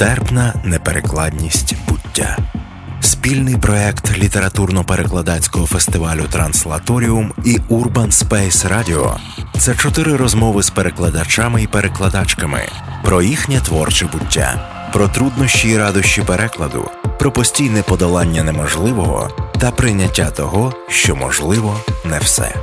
Нестерпна неперекладність буття. Спільний проект літературно-перекладацького фестивалю Транслаторіум і Urban Space Radio – це чотири розмови з перекладачами і перекладачками про їхнє творче буття, про труднощі і радощі перекладу, про постійне подолання неможливого та прийняття того, що можливо не все.